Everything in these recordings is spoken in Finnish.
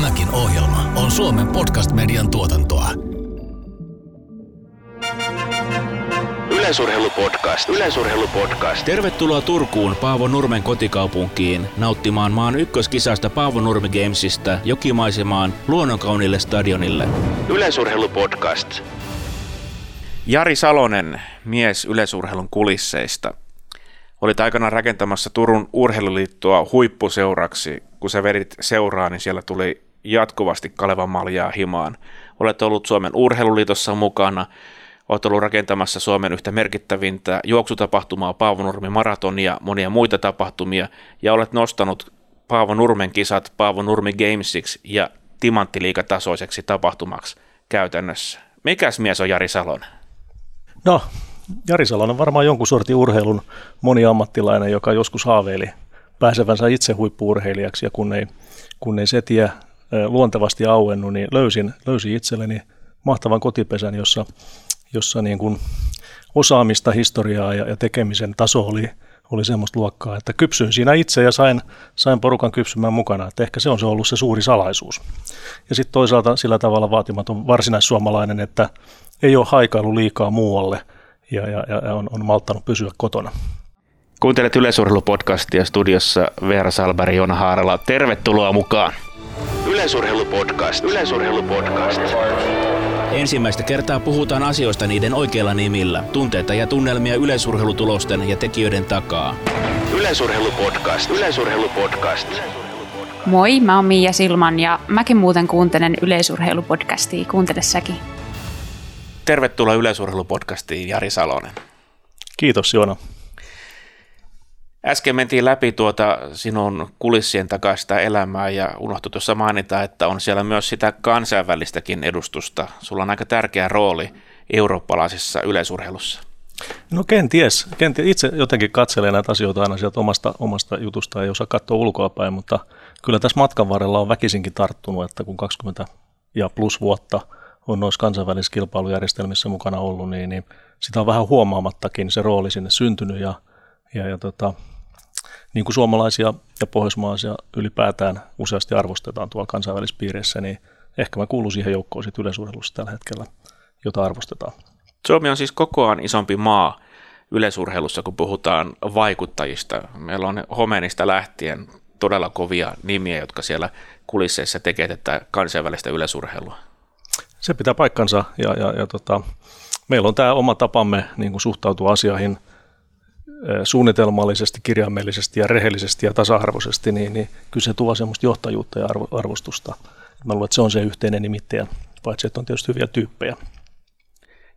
Tämäkin ohjelma on Suomen podcast-median tuotantoa. Yleisurheilupodcast. Yleisurheilupodcast. Tervetuloa Turkuun Paavo Nurmen kotikaupunkiin nauttimaan maan ykköskisasta Paavo Nurmi Gamesista jokimaisemaan luonnonkaunille stadionille. Yleisurheilupodcast. Jari Salonen, mies yleisurheilun kulisseista. Olit aikanaan rakentamassa Turun urheiluliittoa huippuseuraksi. Kun sä vedit seuraa, niin siellä tuli jatkuvasti Kalevan maljaa himaan. Olet ollut Suomen urheiluliitossa mukana. Olet ollut rakentamassa Suomen yhtä merkittävintä juoksutapahtumaa Paavo Nurmi maratonia, monia muita tapahtumia, ja olet nostanut Paavo Nurmen kisat Paavo Nurmi Gamesiksi ja timanttiliikatasoiseksi tapahtumaksi käytännössä. Mikäs mies on Jari Salonen? No, Jari Salonen varmaan jonkun sortin urheilun moniammattilainen, joka joskus haaveili pääsevänsä itse huippuurheilijaksi ja kun ei, kun ei se tie luontevasti auennut, niin löysin, löysin itselleni mahtavan kotipesän, jossa, jossa niin kuin osaamista, historiaa ja, ja tekemisen taso oli, oli semmoista luokkaa, että kypsyin siinä itse ja sain, sain porukan kypsymään mukana, että ehkä se on se ollut se suuri salaisuus. Ja sitten toisaalta sillä tavalla vaatimaton varsinaissuomalainen, että ei ole haikailu liikaa muualle ja, ja, ja on, on malttanut pysyä kotona. Kuuntelet Yleisurheilupodcastia studiossa Veera Salberg ja Joona Haarala. Tervetuloa mukaan! Yleisurheilupodcast. Yleisurheilupodcast. Ensimmäistä kertaa puhutaan asioista niiden oikeilla nimillä, tunteita ja tunnelmia yleisurheilutulosten ja tekijöiden takaa. Yleisurheilupodcast. Yleisurheilupodcast. Moi, mä oon Miia Silman ja mäkin muuten kuuntelen yleisurheilupodcastia. Kuuntele säkin. Tervetuloa Yleisurheilupodcastiin Jari Salonen. Kiitos Joona. Äsken mentiin läpi tuota sinun kulissien takaista elämää ja unohtui tuossa mainita, että on siellä myös sitä kansainvälistäkin edustusta. Sulla on aika tärkeä rooli eurooppalaisessa yleisurheilussa. No kenties. kenties. Itse jotenkin katselen näitä asioita aina sieltä omasta, omasta jutusta, ei osaa katsoa ulkoapäin, mutta kyllä tässä matkan varrella on väkisinkin tarttunut, että kun 20 ja plus vuotta on noissa kansainvälisissä kilpailujärjestelmissä mukana ollut, niin, niin sitä on vähän huomaamattakin se rooli sinne syntynyt ja, ja, ja tota, niin kuin suomalaisia ja pohjoismaisia ylipäätään useasti arvostetaan tuolla kansainvälisessä piirissä, niin ehkä mä kuulun siihen joukkoon sit yleisurheilussa tällä hetkellä, jota arvostetaan. Suomi on siis kokoaan isompi maa yleisurheilussa, kun puhutaan vaikuttajista. Meillä on Homenista lähtien todella kovia nimiä, jotka siellä kulisseissa tekee tätä kansainvälistä yleisurheilua. Se pitää paikkansa ja, ja, ja tota, meillä on tämä oma tapamme niin kuin suhtautua asioihin – suunnitelmallisesti, kirjaimellisesti ja rehellisesti ja tasa-arvoisesti, niin, niin kyllä se tuo semmoista johtajuutta ja arvo, arvostusta. Mä luulen, että se on se yhteinen nimittäjä, paitsi että on tietysti hyviä tyyppejä.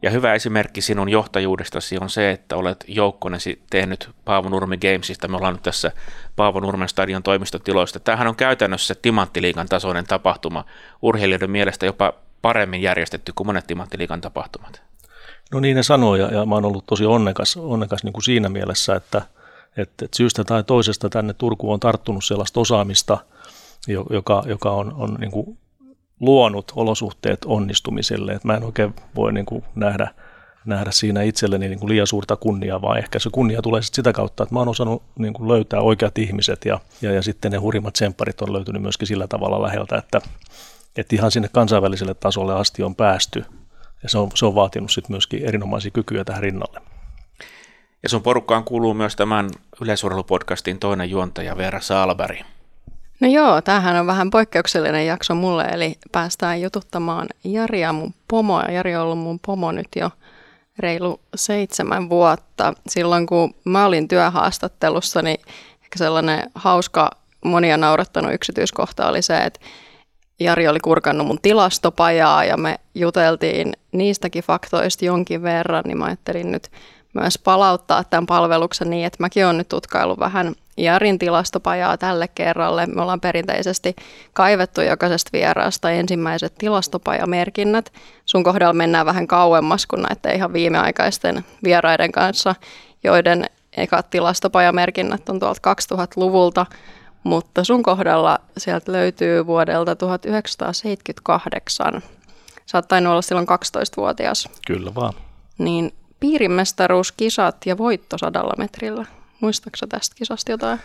Ja hyvä esimerkki sinun johtajuudestasi on se, että olet joukkonesi tehnyt Paavo Nurmi Gamesista. Me ollaan nyt tässä Paavo Nurmen stadion toimistotiloista. Tämähän on käytännössä Timanttiliikan tasoinen tapahtuma. Urheilijoiden mielestä jopa paremmin järjestetty kuin monet Timanttiliikan tapahtumat. No niin ne sanoo ja, ja mä oon ollut tosi onnekas, onnekas niin kuin siinä mielessä, että, että, että syystä tai toisesta tänne Turkuun on tarttunut sellaista osaamista, joka, joka on, on niin kuin luonut olosuhteet onnistumiselle. että mä en oikein voi niin kuin nähdä, nähdä siinä itselleni niin kuin liian suurta kunniaa, vaan ehkä se kunnia tulee sit sitä kautta, että mä oon osannut niin kuin löytää oikeat ihmiset ja, ja, ja sitten ne hurjimmat tsempparit on löytynyt myöskin sillä tavalla läheltä, että, että ihan sinne kansainväliselle tasolle asti on päästy ja se on, se on vaatinut sitten myöskin erinomaisia kykyjä tähän rinnalle. Ja sun porukkaan kuuluu myös tämän yleisurheilupodcastin toinen juontaja Veera Salberg. No joo, tämähän on vähän poikkeuksellinen jakso mulle, eli päästään jututtamaan Jaria mun pomoa. Jari on ollut mun pomo nyt jo reilu seitsemän vuotta. Silloin kun mä olin työhaastattelussa, niin ehkä sellainen hauska, monia naurattanut yksityiskohta oli se, että Jari oli kurkannut mun tilastopajaa ja me juteltiin niistäkin faktoista jonkin verran, niin mä ajattelin nyt myös palauttaa tämän palveluksen niin, että mäkin olen nyt tutkailu vähän Jarin tilastopajaa tälle kerralle. Me ollaan perinteisesti kaivettu jokaisesta vieraasta ensimmäiset tilastopajamerkinnät. Sun kohdalla mennään vähän kauemmas kuin näiden ihan viimeaikaisten vieraiden kanssa, joiden ekat tilastopajamerkinnät on tuolta 2000-luvulta. Mutta sun kohdalla sieltä löytyy vuodelta 1978. Sä oot tainnut olla silloin 12-vuotias. Kyllä vaan. Niin piirimestaruuskisat ja voitto sadalla metrillä. Muistaaksä tästä kisasta jotain?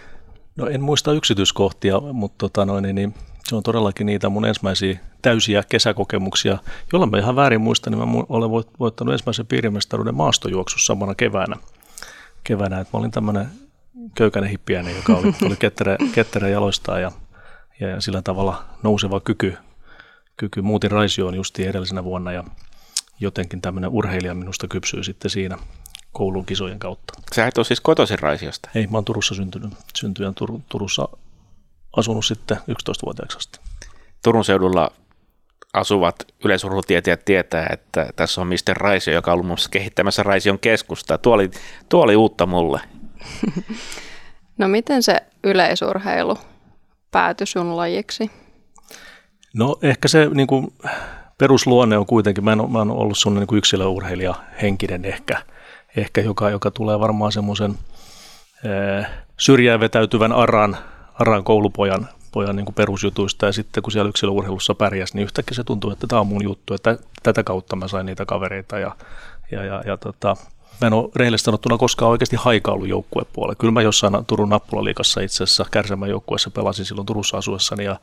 No en muista yksityiskohtia, mutta tota noin, niin, niin se on todellakin niitä mun ensimmäisiä täysiä kesäkokemuksia. Jolla mä ihan väärin muistan, niin mä olen voittanut ensimmäisen piirimestaruuden maastojuoksussa samana keväänä. keväänä. että mä olin tämmöinen köykäinen hippiäinen, joka oli, oli ketterä, ketterä jaloistaan ja, ja, sillä tavalla nouseva kyky. kyky. Muutin Raisioon justiin edellisenä vuonna ja jotenkin tämmöinen urheilija minusta kypsyy sitten siinä koulun kisojen kautta. Sä et ole siis kotoisin Raisiosta? Ei, mä oon Turussa syntynyt. Syntyin Tur- Turussa asunut sitten 11-vuotiaaksi asti. Turun seudulla asuvat yleisurheilutietijät tietää, että tässä on Mr. Raisio, joka on ollut kehittämässä Raision keskusta. Tuo oli, tuo oli uutta mulle. No miten se yleisurheilu päätyi sun lajiksi? No ehkä se niin kuin, perusluonne on kuitenkin, mä en, mä en ollut sun niin yksilöurheilija henkinen ehkä, ehkä joka, joka tulee varmaan semmoisen syrjään vetäytyvän aran, aran koulupojan pojan niin perusjutuista ja sitten kun siellä yksilöurheilussa pärjäsi, niin yhtäkkiä se tuntuu, että tämä on mun juttu, että tätä kautta mä sain niitä kavereita ja, ja, ja, ja tota, Mä en ole rehellisesti sanottuna koskaan oikeasti haikaillut joukkuepuolella. Kyllä mä jossain Turun Nappulaliikassa itse asiassa Kärsämän joukkueessa pelasin silloin Turussa asuessani ja,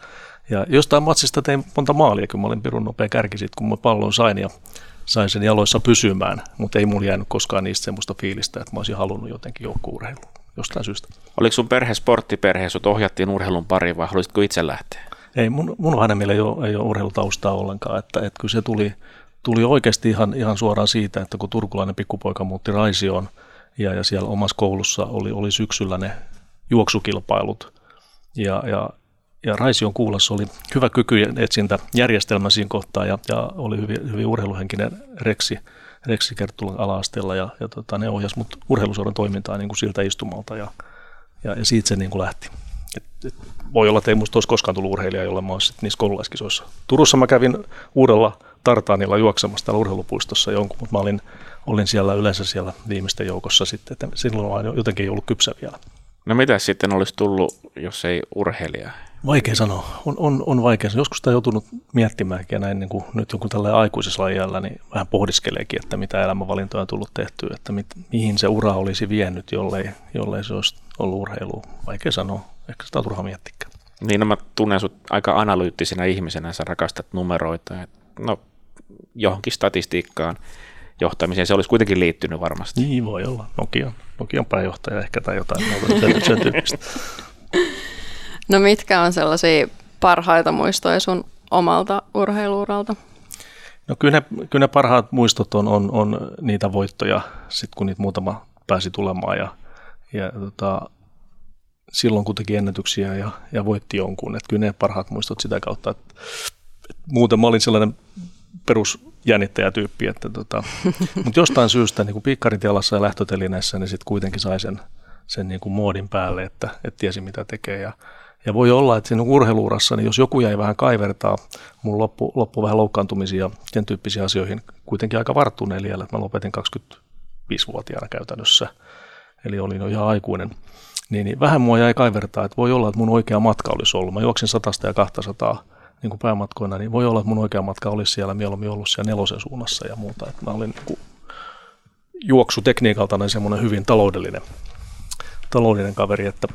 ja jostain matsista tein monta maalia, kun mä olin pirun nopea kärki sit, kun mä pallon sain ja sain sen jaloissa pysymään, mutta ei mulla jäänyt koskaan niistä semmoista fiilistä, että mä olisin halunnut jotenkin joukkuurheilua jostain syystä. Oliko sun perhe sporttiperhe, sut ohjattiin urheilun pariin vai haluaisitko itse lähteä? Ei, mun, mun hänellä ei ole, ei ole urheilutaustaa ollenkaan, että, että kyllä se tuli, tuli oikeasti ihan, ihan suoraan siitä, että kun turkulainen pikkupoika muutti Raisioon ja, ja siellä omassa koulussa oli, oli syksyllä ne juoksukilpailut ja, ja, ja Raision kuulassa oli hyvä kyky etsintä järjestelmä siinä kohtaa ja, ja oli hyvin, hyvin urheiluhenkinen reksi, reksi Kerttulan ala-asteella ja, ja tota, ne ohjasi mut urheiluseuran toimintaa niin kuin siltä istumalta ja, ja, ja siitä se niin kuin lähti. Et, et, voi olla, että ei musta olisi koskaan tullut urheilija, jolle mä olisin niissä koululaiskisoissa. Turussa mä kävin uudella tartaanilla juoksemassa täällä urheilupuistossa jonkun, mutta mä olin, olin siellä yleensä siellä viimeisten joukossa sitten, että silloin vaan jotenkin ei ollut kypsä vielä. No mitä sitten olisi tullut, jos ei urheilija? Vaikea sanoa. On, on, on vaikea sanoa. Joskus sitä on joutunut miettimäänkin ja näin niin kuin nyt joku tällä aikuisella iällä, niin vähän pohdiskeleekin, että mitä elämänvalintoja on tullut tehtyä, että mit, mihin se ura olisi vienyt, jollei, jollei se olisi ollut urheilu. Vaikea sanoa. Ehkä sitä on turha miettikään. Niin, no mä tunnen sut aika analyyttisenä ihmisenä, sä rakastat numeroita. No, johonkin statistiikkaan johtamiseen se olisi kuitenkin liittynyt varmasti. Niin voi olla. Nokia, Nokian pääjohtaja ehkä tai jotain muuta sen, sen tyyppistä. No mitkä on sellaisia parhaita muistoja sun omalta urheiluuralta? No kyllä ne, kyllä ne parhaat muistot on, on, on niitä voittoja, sit kun niitä muutama pääsi tulemaan ja, ja tota, silloin kun teki ennätyksiä ja, ja voitti jonkun. Että kyllä ne parhaat muistot sitä kautta. Että, että muuten mä olin sellainen perusjännittäjätyyppi, että tota, mutta jostain syystä niin kuin piikkaritialassa ja lähtötelineessä, niin sitten kuitenkin sai sen, sen niin kuin muodin päälle, että, että tiesi mitä tekee ja ja voi olla, että siinä urheiluurassa, niin jos joku jäi vähän kaivertaa, mun loppu, loppu vähän loukkaantumisia ja sen tyyppisiä asioihin kuitenkin aika varttuneen että mä lopetin 25-vuotiaana käytännössä, eli olin jo ihan aikuinen. Niin, niin vähän mua jäi kaivertaa, että voi olla, että mun oikea matka olisi ollut. Mä juoksin 100 ja 200 niin kuin päämatkoina, niin voi olla, että mun oikea matka olisi siellä mieluummin ollut siellä nelosen suunnassa ja muuta. Että mä olin niin kuin juoksutekniikalta niin semmoinen hyvin taloudellinen, taloudellinen kaveri, että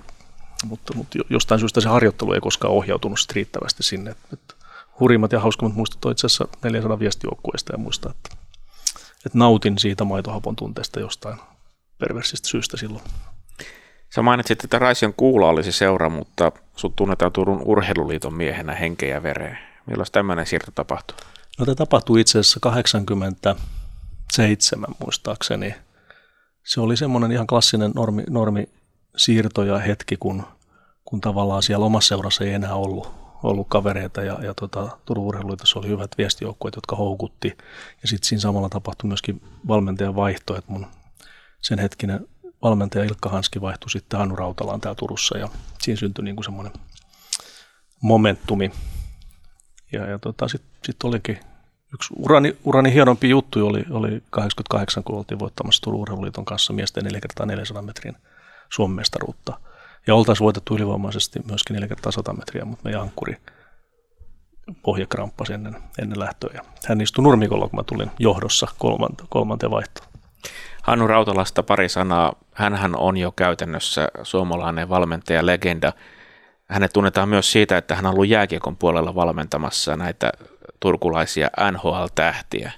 mutta, mutta jostain syystä se harjoittelu ei koskaan ohjautunut riittävästi sinne. Että hurjimmat ja hauskimmat muistot on itse asiassa 400 viestijoukkueesta ja muista, että, että nautin siitä maitohapon tunteesta jostain perversistä syystä silloin. Sä mainitsit, että Raision kuula olisi seura, mutta sut tunnetaan Turun urheiluliiton miehenä henkeä ja vereen. Milloin tämmöinen siirto tapahtui? No tämä tapahtui itse asiassa 87 muistaakseni. Se oli semmoinen ihan klassinen normi, normi siirto ja hetki, kun, kun tavallaan siellä omassa seurassa ei enää ollut, ollut kavereita ja, ja tota, Turun urheiluliitossa oli hyvät viestijoukkueet, jotka houkutti. Ja sitten siinä samalla tapahtui myöskin valmentajan vaihto, että mun sen hetkinen valmentaja Ilkka Hanski vaihtui sitten Hannu Rautalaan täällä Turussa ja siinä syntyi niin kuin semmoinen momentumi. Ja, ja tota, sitten sit olikin yksi urani, urani hienompi juttu oli, oli 88, kun oltiin voittamassa Turun urheiluliiton kanssa miesten 4 x 400 metrin Suomen mestaruutta. Ja oltaisiin voitettu ylivoimaisesti myöskin 4 x 100 metriä, mutta meidän ankkuri pohjakramppasi ennen, ennen lähtöä. Ja hän istui nurmikolla, kun mä tulin johdossa kolmante, kolmanteen vaihtoon. Hannu Rautalasta pari sanaa. Hänhän on jo käytännössä suomalainen valmentaja, legenda. hänet tunnetaan myös siitä, että hän on ollut jääkiekon puolella valmentamassa näitä turkulaisia NHL-tähtiä.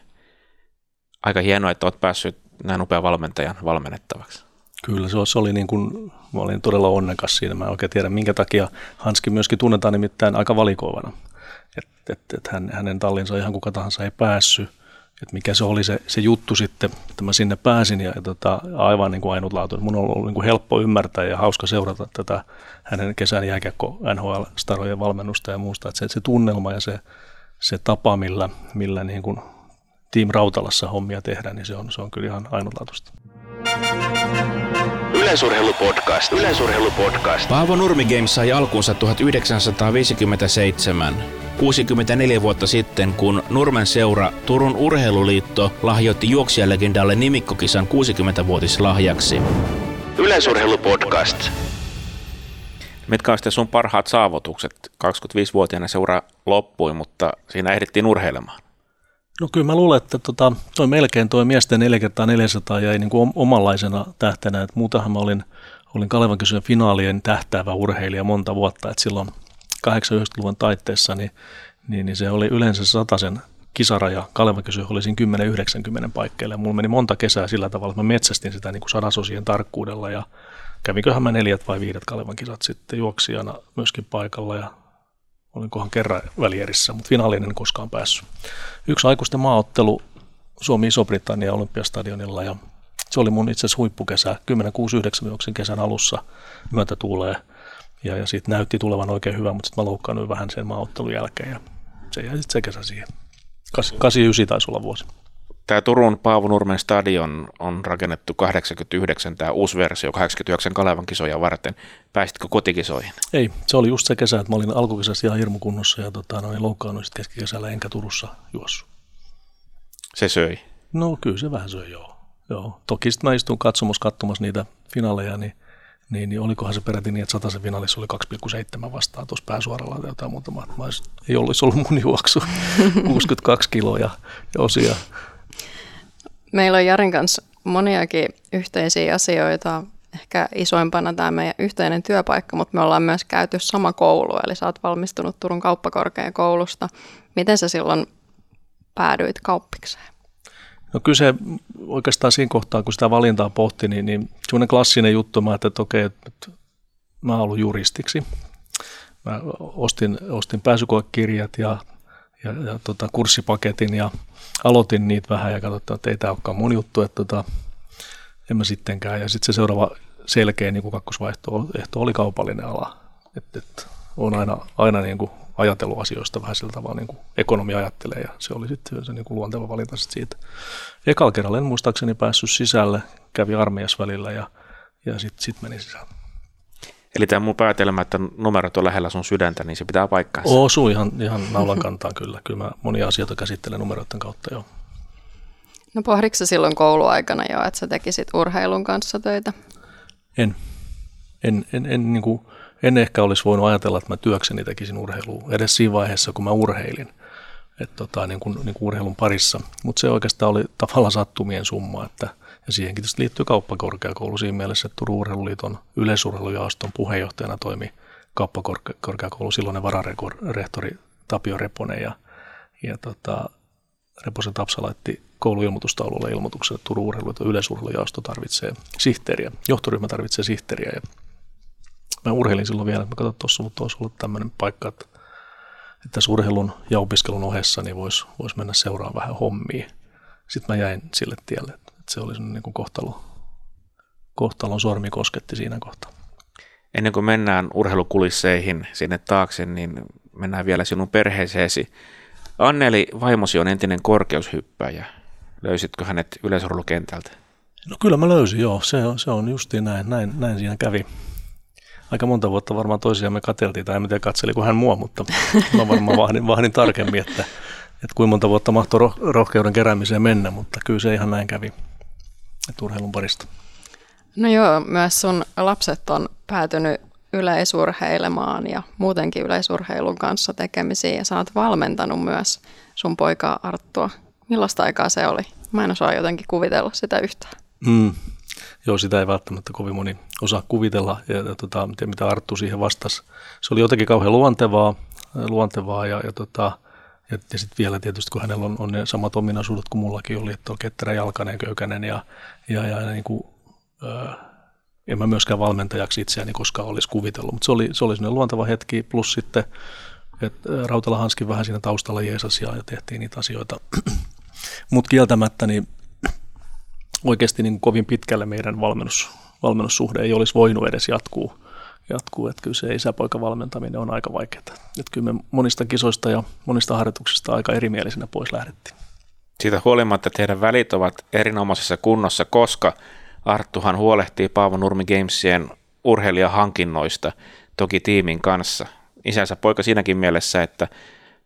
Aika hienoa, että olet päässyt näin upean valmentajan valmennettavaksi. Kyllä, se, oli niin kuin, mä olin todella onnekas siinä. Mä en oikein tiedä, minkä takia Hanski myöskin tunnetaan nimittäin aika valikoivana. Että et, et hän, hänen tallinsa ihan kuka tahansa ei päässyt. Että mikä se oli se, se juttu sitten, että mä sinne pääsin ja, ja tota, aivan niin kuin ainutlaatuinen. Mun on ollut niin kuin helppo ymmärtää ja hauska seurata tätä hänen kesän jääkiekko NHL-starojen valmennusta ja muusta. Että se, se tunnelma ja se, se tapa, millä, millä niin kuin Team Rautalassa hommia tehdään, niin se on, se on kyllä ihan ainutlaatuista. Yleisurheilupodcast. Yleisurheilupodcast. Paavo Nurmi Games sai alkunsa 1957. 64 vuotta sitten, kun Nurmen seura Turun Urheiluliitto lahjoitti juoksijalegendalle nimikkokisan 60-vuotislahjaksi. Yleisurheilupodcast. Mitkä on sitten sun parhaat saavutukset? 25-vuotiaana seura loppui, mutta siinä ehdittiin urheilemaan. No kyllä mä luulen, että tota, toi melkein toi miesten 4 kertaa 400 jäi niin kuin omanlaisena tähtenä. että muutahan mä olin, olin Kalevan kysyjän finaalien tähtäävä urheilija monta vuotta. että silloin 80-luvun taitteessa niin, niin, niin, se oli yleensä sen kisaraja. Oli siinä 10-90 paikkeille. Mulla meni monta kesää sillä tavalla, että mä metsästin sitä niin kuin sadasosien tarkkuudella ja kävinköhän mä neljät vai viidet Kalevan kisat sitten juoksijana myöskin paikalla ja olinkohan kerran välierissä, mutta finaaliin en koskaan päässyt. Yksi aikuisten maaottelu Suomi Iso-Britannia Olympiastadionilla ja se oli mun itse asiassa huippukesä, 10-6-9 juoksin kesän alussa myötä tuulee ja, ja siitä näytti tulevan oikein hyvä, mutta sitten mä loukkaannuin vähän sen maaottelun jälkeen ja se jäi sitten se kesä siihen. 89 taisi olla vuosi. Tämä Turun Paavo Nurmen stadion on rakennettu 89, tämä uusi versio 89 Kalevan kisoja varten. Pääsitkö kotikisoihin? Ei, se oli just se kesä, että mä olin alkukesässä ihan hirmukunnossa ja tota, noin loukkaannuin sitten keskikesällä enkä Turussa juossu. Se söi? No kyllä se vähän söi, joo. joo. Toki sitten mä istun katsomassa, katsomassa niitä finaaleja, niin, niin, niin olikohan se peräti niin, että sataisen finaalissa oli 2,7 vastaan tuossa pääsuoralla tai jotain muuta. Mä, mä ei olisi ollut mun juoksu, 62 kiloa ja, ja osia Meillä on Jarin kanssa moniakin yhteisiä asioita. Ehkä isoimpana tämä meidän yhteinen työpaikka, mutta me ollaan myös käyty sama koulu, eli sä oot valmistunut Turun kauppakorkeakoulusta. Miten sä silloin päädyit kauppikseen? No kyllä se oikeastaan siinä kohtaa, kun sitä valintaa pohti, niin, niin semmoinen klassinen juttu, mä että okei, että mä oon ollut juristiksi. Mä ostin, ostin pääsykoekirjat ja, ja, ja tota, kurssipaketin ja aloitin niitä vähän ja katsottiin, että ei tämä olekaan mun juttu, että tota, en mä sittenkään. Ja sitten se seuraava selkeä niin kakkosvaihtoehto oli kaupallinen ala. Että et, on aina, aina niin kuin ajatellut asioista vähän sillä tavalla niin kuin ekonomia ajattelee ja se oli sitten se niin kuin luonteva valinta sit siitä. Ekalla kerralla en muistaakseni päässyt sisälle, kävi armeijassa välillä ja, ja sitten sit meni sisälle. Eli tämä mun päätelmä, että numerot on lähellä sun sydäntä, niin se pitää paikkaansa. Osuu ihan, ihan naulan kantaan kyllä. Kyllä mä monia asioita käsittelen numeroiden kautta jo. No pohditko silloin kouluaikana jo, että sä tekisit urheilun kanssa töitä? En. En, en, en, niin kuin, en ehkä olisi voinut ajatella, että mä työkseni tekisin urheilua edes siinä vaiheessa, kun mä urheilin. Et tota, niin kuin, niin kuin urheilun parissa. Mutta se oikeastaan oli tavallaan sattumien summa, että – ja siihenkin tietysti liittyy kauppakorkeakoulu siinä mielessä, että Turun Urheiluliiton yleisurheilujaoston puheenjohtajana toimi kauppakorkeakoulu silloinen vararehtori Tapio Reponen ja, ja tota, Reposen Tapsa laitti kouluilmoitustaululle ilmoituksen, että Turun Urheiluliiton yleisurheilujaosto tarvitsee sihteeriä, johtoryhmä tarvitsee sihteeriä ja mä urheilin silloin vielä, että mä katsoin tuossa, mutta olisi ollut tämmöinen paikka, että, että tässä urheilun ja opiskelun ohessa niin voisi vois mennä seuraamaan vähän hommia. Sitten mä jäin sille tielle, että se oli niin kuin kohtalo, kohtalon sormi kosketti siinä kohtaa. Ennen kuin mennään urheilukulisseihin sinne taakse, niin mennään vielä sinun perheeseesi. Anneli vaimosi on entinen korkeushyppäjä. Löysitkö hänet yleisurheilukentältä? No kyllä mä löysin, joo. Se on, se on justiin näin, näin, näin siinä kävi. Aika monta vuotta varmaan toisiamme katseltiin, tai en tiedä katseliko hän mua, mutta mä varmaan vahdin, vahdin tarkemmin, että, että kuinka monta vuotta mahtoi rohkeuden keräämiseen mennä, mutta kyllä se ihan näin kävi että urheilun parista? No joo, myös sun lapset on päätynyt yleisurheilemaan ja muutenkin yleisurheilun kanssa tekemisiin ja sä oot valmentanut myös sun poikaa Arttua. Millaista aikaa se oli? Mä en osaa jotenkin kuvitella sitä yhtään. Mm. Joo, sitä ei välttämättä kovin moni osaa kuvitella, ja, ja tota, mitä Arttu siihen vastasi. Se oli jotenkin kauhean luontevaa, luontevaa ja, ja, tota, ja, ja sitten vielä tietysti, kun hänellä on, on ne samat ominaisuudet kuin mullakin oli, että on ketterä, jalkainen, köykäinen ja, ja, ja niin kuin, äh, en mä myöskään valmentajaksi itseäni koskaan olisi kuvitellut, mutta se oli, se oli luonteva hetki, plus sitten, että Rautala Hanskin vähän siinä taustalla jeesas ja, ja tehtiin niitä asioita. mutta kieltämättä niin oikeasti niin kovin pitkälle meidän valmennus, valmennussuhde ei olisi voinut edes jatkuu. jatkuu. Että kyllä se isäpoikavalmentaminen on aika vaikeaa. Että kyllä me monista kisoista ja monista harjoituksista aika erimielisinä pois lähdettiin. Siitä huolimatta teidän välit ovat erinomaisessa kunnossa, koska Arttuhan huolehtii Paavo Nurmi Gamesien urheilijahankinnoista toki tiimin kanssa. Isänsä poika siinäkin mielessä, että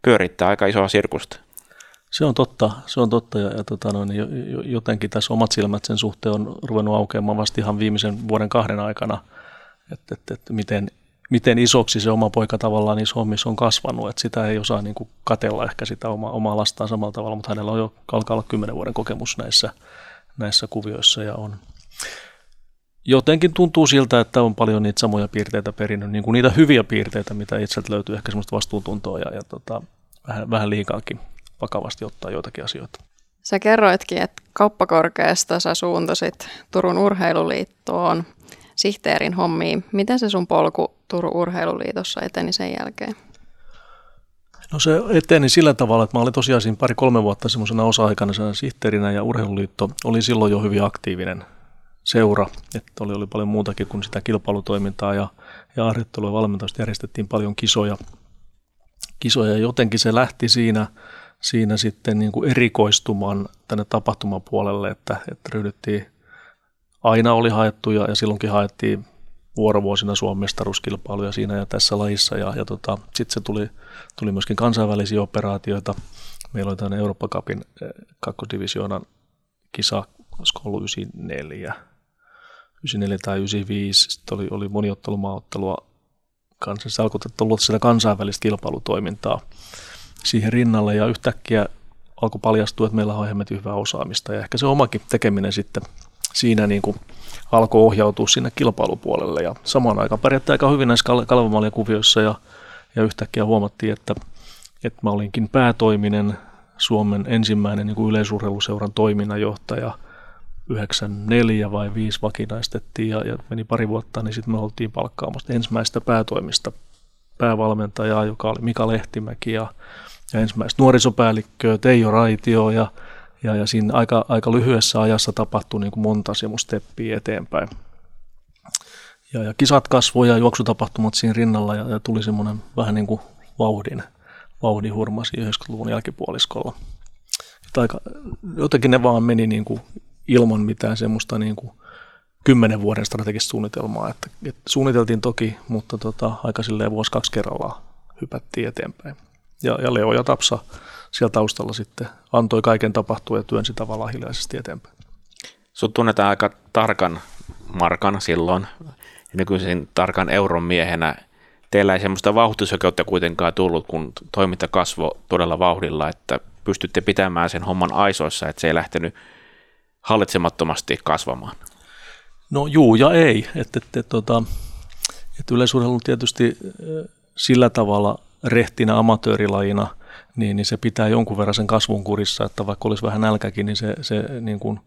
pyörittää aika isoa sirkusta. Se on totta, se on totta ja, ja tota noin, jotenkin tässä omat silmät sen suhteen on ruvennut aukeamaan vasta ihan viimeisen vuoden kahden aikana, että et, et, miten, miten isoksi se oma poika tavallaan niissä hommissa on kasvanut, että sitä ei osaa niin katella ehkä sitä oma, omaa lastaan samalla tavalla, mutta hänellä on jo alkaa olla kymmenen vuoden kokemus näissä, näissä kuvioissa ja on, jotenkin tuntuu siltä, että on paljon niitä samoja piirteitä perinnyt, niin kuin niitä hyviä piirteitä, mitä itseltä löytyy, ehkä semmoista vastuuntuntoa ja, ja tota, vähän, vähän liikaakin vakavasti ottaa joitakin asioita. Sä kerroitkin, että kauppakorkeasta sä suuntasit Turun urheiluliittoon sihteerin hommiin. Miten se sun polku Turun urheiluliitossa eteni sen jälkeen? No se eteni sillä tavalla, että mä olin tosiaan siinä pari-kolme vuotta semmoisena osa-aikana sihteerinä ja urheiluliitto oli silloin jo hyvin aktiivinen seura, että oli, oli paljon muutakin kuin sitä kilpailutoimintaa ja, ja harjoittelua ja valmentusta järjestettiin paljon kisoja. Kisoja jotenkin se lähti siinä, siinä sitten niin kuin erikoistumaan tänne tapahtumapuolelle, että, että ryhdyttiin, aina oli haettu ja, ja silloinkin haettiin vuorovuosina Suomen mestaruuskilpailuja siinä ja tässä lajissa ja, ja tota, sitten se tuli, tuli myöskin kansainvälisiä operaatioita. Meillä oli tämmöinen Eurooppa Cupin eh, kakkosdivisioonan kisa, olisiko ollut 94, 94 tai 95, sitten oli, oli moniottelumaaottelua kanssa, se alkoi olla sitä kansainvälistä kilpailutoimintaa siihen rinnalle ja yhtäkkiä alkoi paljastua, että meillä on hemmetin hyvää osaamista. Ja ehkä se omakin tekeminen sitten siinä niin kuin alkoi ohjautua sinne kilpailupuolelle. Ja samaan aikaan pärjättiin aika hyvin näissä kalvomallien kuvioissa ja, ja yhtäkkiä huomattiin, että, että mä olinkin päätoiminen Suomen ensimmäinen niin kuin yleisurheiluseuran toiminnanjohtaja – 94 vai 5 vakinaistettiin ja, ja meni pari vuotta, niin sitten me oltiin palkkaamassa ensimmäistä päätoimista päävalmentajaa, joka oli Mika Lehtimäki ja, ja ensimmäistä nuorisopäällikköä Teijo Raitio ja, ja, ja siinä aika, aika lyhyessä ajassa tapahtui niin kuin monta steppiä eteenpäin. Ja, ja kisat kasvoivat ja juoksutapahtumat siinä rinnalla ja, ja tuli semmoinen vähän niin kuin vauhdin, vauhdin hurmasi 90-luvun jälkipuoliskolla. Että aika, jotenkin ne vaan meni niin kuin ilman mitään semmoista niin kuin kymmenen vuoden strategista suunnitelmaa. Että, että suunniteltiin toki, mutta tota, aika silleen vuosi kaksi kerrallaan hypättiin eteenpäin. Ja, ja Leo ja Tapsa siellä taustalla sitten antoi kaiken tapahtua ja työnsi tavallaan hiljaisesti eteenpäin. Sut tunnetaan aika tarkan markan silloin nykyisin tarkan euron miehenä. Teillä ei semmoista vauhtisokeutta kuitenkaan tullut, kun toiminta kasvoi todella vauhdilla, että pystytte pitämään sen homman aisoissa, että se ei lähtenyt hallitsemattomasti kasvamaan? No juu ja ei. Että, että, tota, että yleisurheilu tietysti sillä tavalla rehtinä amatöörilajina, niin, niin se pitää jonkun verran sen kasvun kurissa, että vaikka olisi vähän nälkäkin, niin se, se niin kuin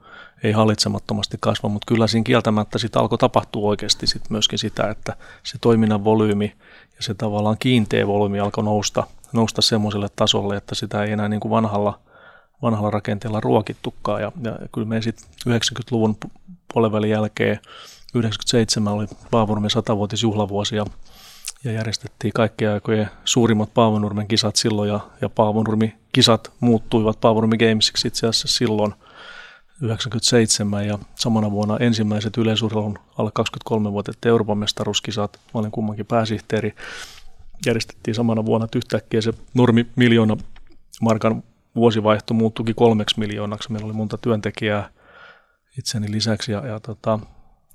ei hallitsemattomasti kasva, mutta kyllä siinä kieltämättä sit alkoi tapahtua oikeasti sit myöskin sitä, että se toiminnan volyymi ja se tavallaan kiinteä volyymi alkoi nousta, nousta semmoiselle tasolle, että sitä ei enää niin kuin vanhalla – vanhalla rakenteella ruokittukaan. Ja, ja kyllä me sitten 90-luvun puolenvälin jälkeen 97 oli Paavonurmen 100-vuotisjuhlavuosi ja, ja järjestettiin kaikkien aikojen suurimmat Paavonurmen kisat silloin ja, ja Paavonurmi kisat muuttuivat Paavonurmi Gamesiksi itse asiassa silloin 97 ja samana vuonna ensimmäiset yleisurheilun alle 23-vuotiaat Euroopan mestaruuskisat. Mä olin kummankin pääsihteeri. Järjestettiin samana vuonna, että yhtäkkiä se Nurmi miljoona markan vuosivaihto muuttuikin kolmeksi miljoonaksi. Meillä oli monta työntekijää itseni lisäksi ja, ja tota,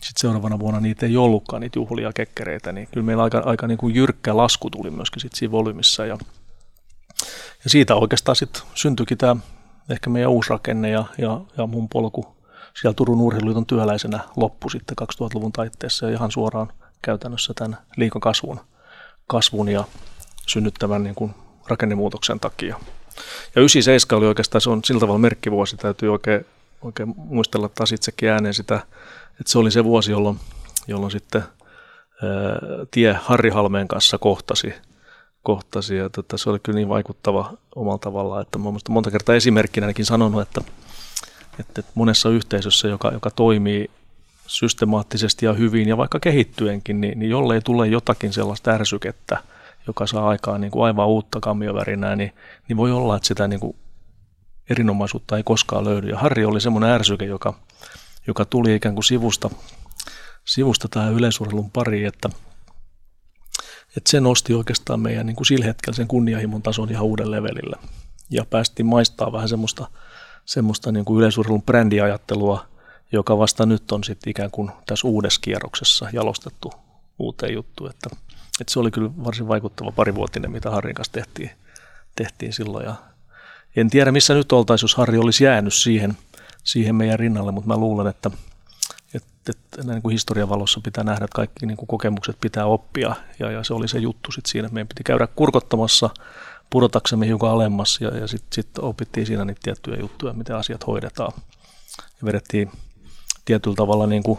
sitten seuraavana vuonna niitä ei ollutkaan, niitä juhlia kekkereitä, niin kyllä meillä aika, aika niin kuin jyrkkä lasku tuli myöskin sit siinä volyymissa ja, ja siitä oikeastaan sitten syntyikin tämä ehkä meidän uusi rakenne ja, ja, ja mun polku siellä Turun urheiluliiton työläisenä loppu sitten 2000-luvun taitteessa ja ihan suoraan käytännössä tämän liikakasvun kasvun ja synnyttävän niin kuin rakennemuutoksen takia. Ja 97 oli oikeastaan, se on sillä tavalla merkkivuosi, täytyy oikein, oikein muistella taas itsekin ääneen sitä, että se oli se vuosi, jolloin, jolloin sitten ää, tie Harri Halmeen kanssa kohtasi, kohtasi. Ja tota, se oli kyllä niin vaikuttava omalla tavallaan, että mä monta kertaa esimerkkinäkin sanonut, että, että monessa yhteisössä, joka, joka toimii systemaattisesti ja hyvin ja vaikka kehittyenkin, niin, niin jollei tule jotakin sellaista ärsykettä, joka saa aikaan niin kuin aivan uutta kammiovärinää, niin, niin voi olla, että sitä niin kuin erinomaisuutta ei koskaan löydy. Ja Harri oli semmoinen ärsyke, joka, joka tuli ikään kuin sivusta, sivusta tähän yleisurheilun pariin, että, että se nosti oikeastaan meidän niin kuin sillä hetkellä sen kunnianhimon tason ihan uuden levelille. Ja päästiin maistaa vähän semmoista, semmoista niin kuin yleisurheilun brändiajattelua, joka vasta nyt on sitten ikään kuin tässä uudessa kierroksessa jalostettu uuteen juttuun. Että, että se oli kyllä varsin vaikuttava parivuotinen, mitä Harrin kanssa tehtiin, tehtiin silloin. Ja en tiedä, missä nyt oltaisiin, jos Harri olisi jäänyt siihen, siihen meidän rinnalle, mutta mä luulen, että, että, että näin kuin historian valossa pitää nähdä, että kaikki niin kuin kokemukset pitää oppia. Ja, ja se oli se juttu sitten siinä, että meidän piti käydä kurkottamassa pudotaksemme hiukan alemmas ja, ja sitten sit opittiin siinä niitä tiettyjä juttuja, miten asiat hoidetaan. Ja vedettiin tietyllä tavalla niin kuin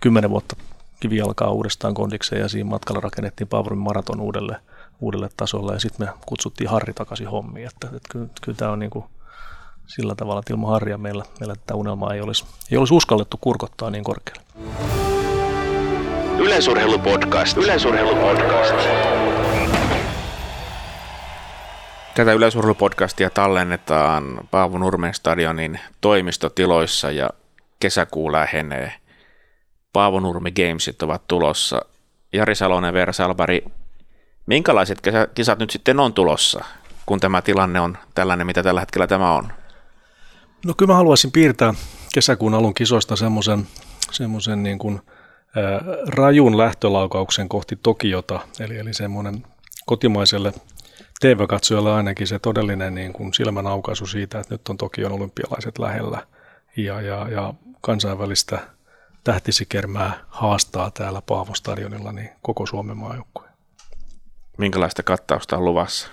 kymmenen vuotta kivi alkaa uudestaan kondikseen ja siinä matkalla rakennettiin Paavurin maraton uudelle, uudelle tasolle ja sitten me kutsuttiin Harri takaisin hommiin. Että, että kyllä, kyllä tämä on niin kuin sillä tavalla, että ilman Harria meillä, meillä tätä unelmaa ei olisi, ei olisi uskallettu kurkottaa niin korkealle. Yleisurheilupodcast. Yleisurheilupodcast. Tätä yleisurheilupodcastia tallennetaan Paavo Nurmen stadionin toimistotiloissa ja kesäkuu lähenee. Paavo Nurmi Gamesit ovat tulossa. Jari Salonen, Veera Salbari, minkälaiset kisat nyt sitten on tulossa, kun tämä tilanne on tällainen, mitä tällä hetkellä tämä on? No kyllä mä haluaisin piirtää kesäkuun alun kisoista semmoisen semmoisen niin kuin, rajun lähtölaukauksen kohti Tokiota, eli, eli semmoinen kotimaiselle TV-katsojalle ainakin se todellinen niin kuin silmänaukaisu siitä, että nyt on Tokion olympialaiset lähellä ja, ja, ja kansainvälistä tähtisikermää haastaa täällä Paavo-stadionilla niin koko Suomen maajoukkue. Minkälaista kattausta on luvassa?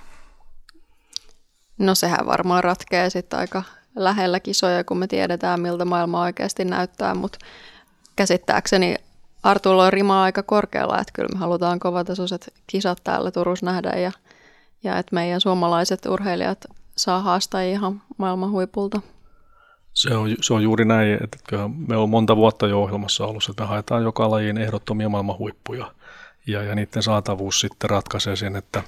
No sehän varmaan ratkeaa sitten aika lähellä kisoja, kun me tiedetään, miltä maailma oikeasti näyttää, mutta käsittääkseni Artulla on rima aika korkealla, että kyllä me halutaan kovatasoiset kisat täällä Turussa nähdä ja, ja että meidän suomalaiset urheilijat saa haastaa ihan maailman huipulta. Se on, se on juuri näin, että me on monta vuotta jo ohjelmassa ollut, että me haetaan joka lajin ehdottomia maailman huippuja ja, ja niiden saatavuus sitten ratkaisee sen, että,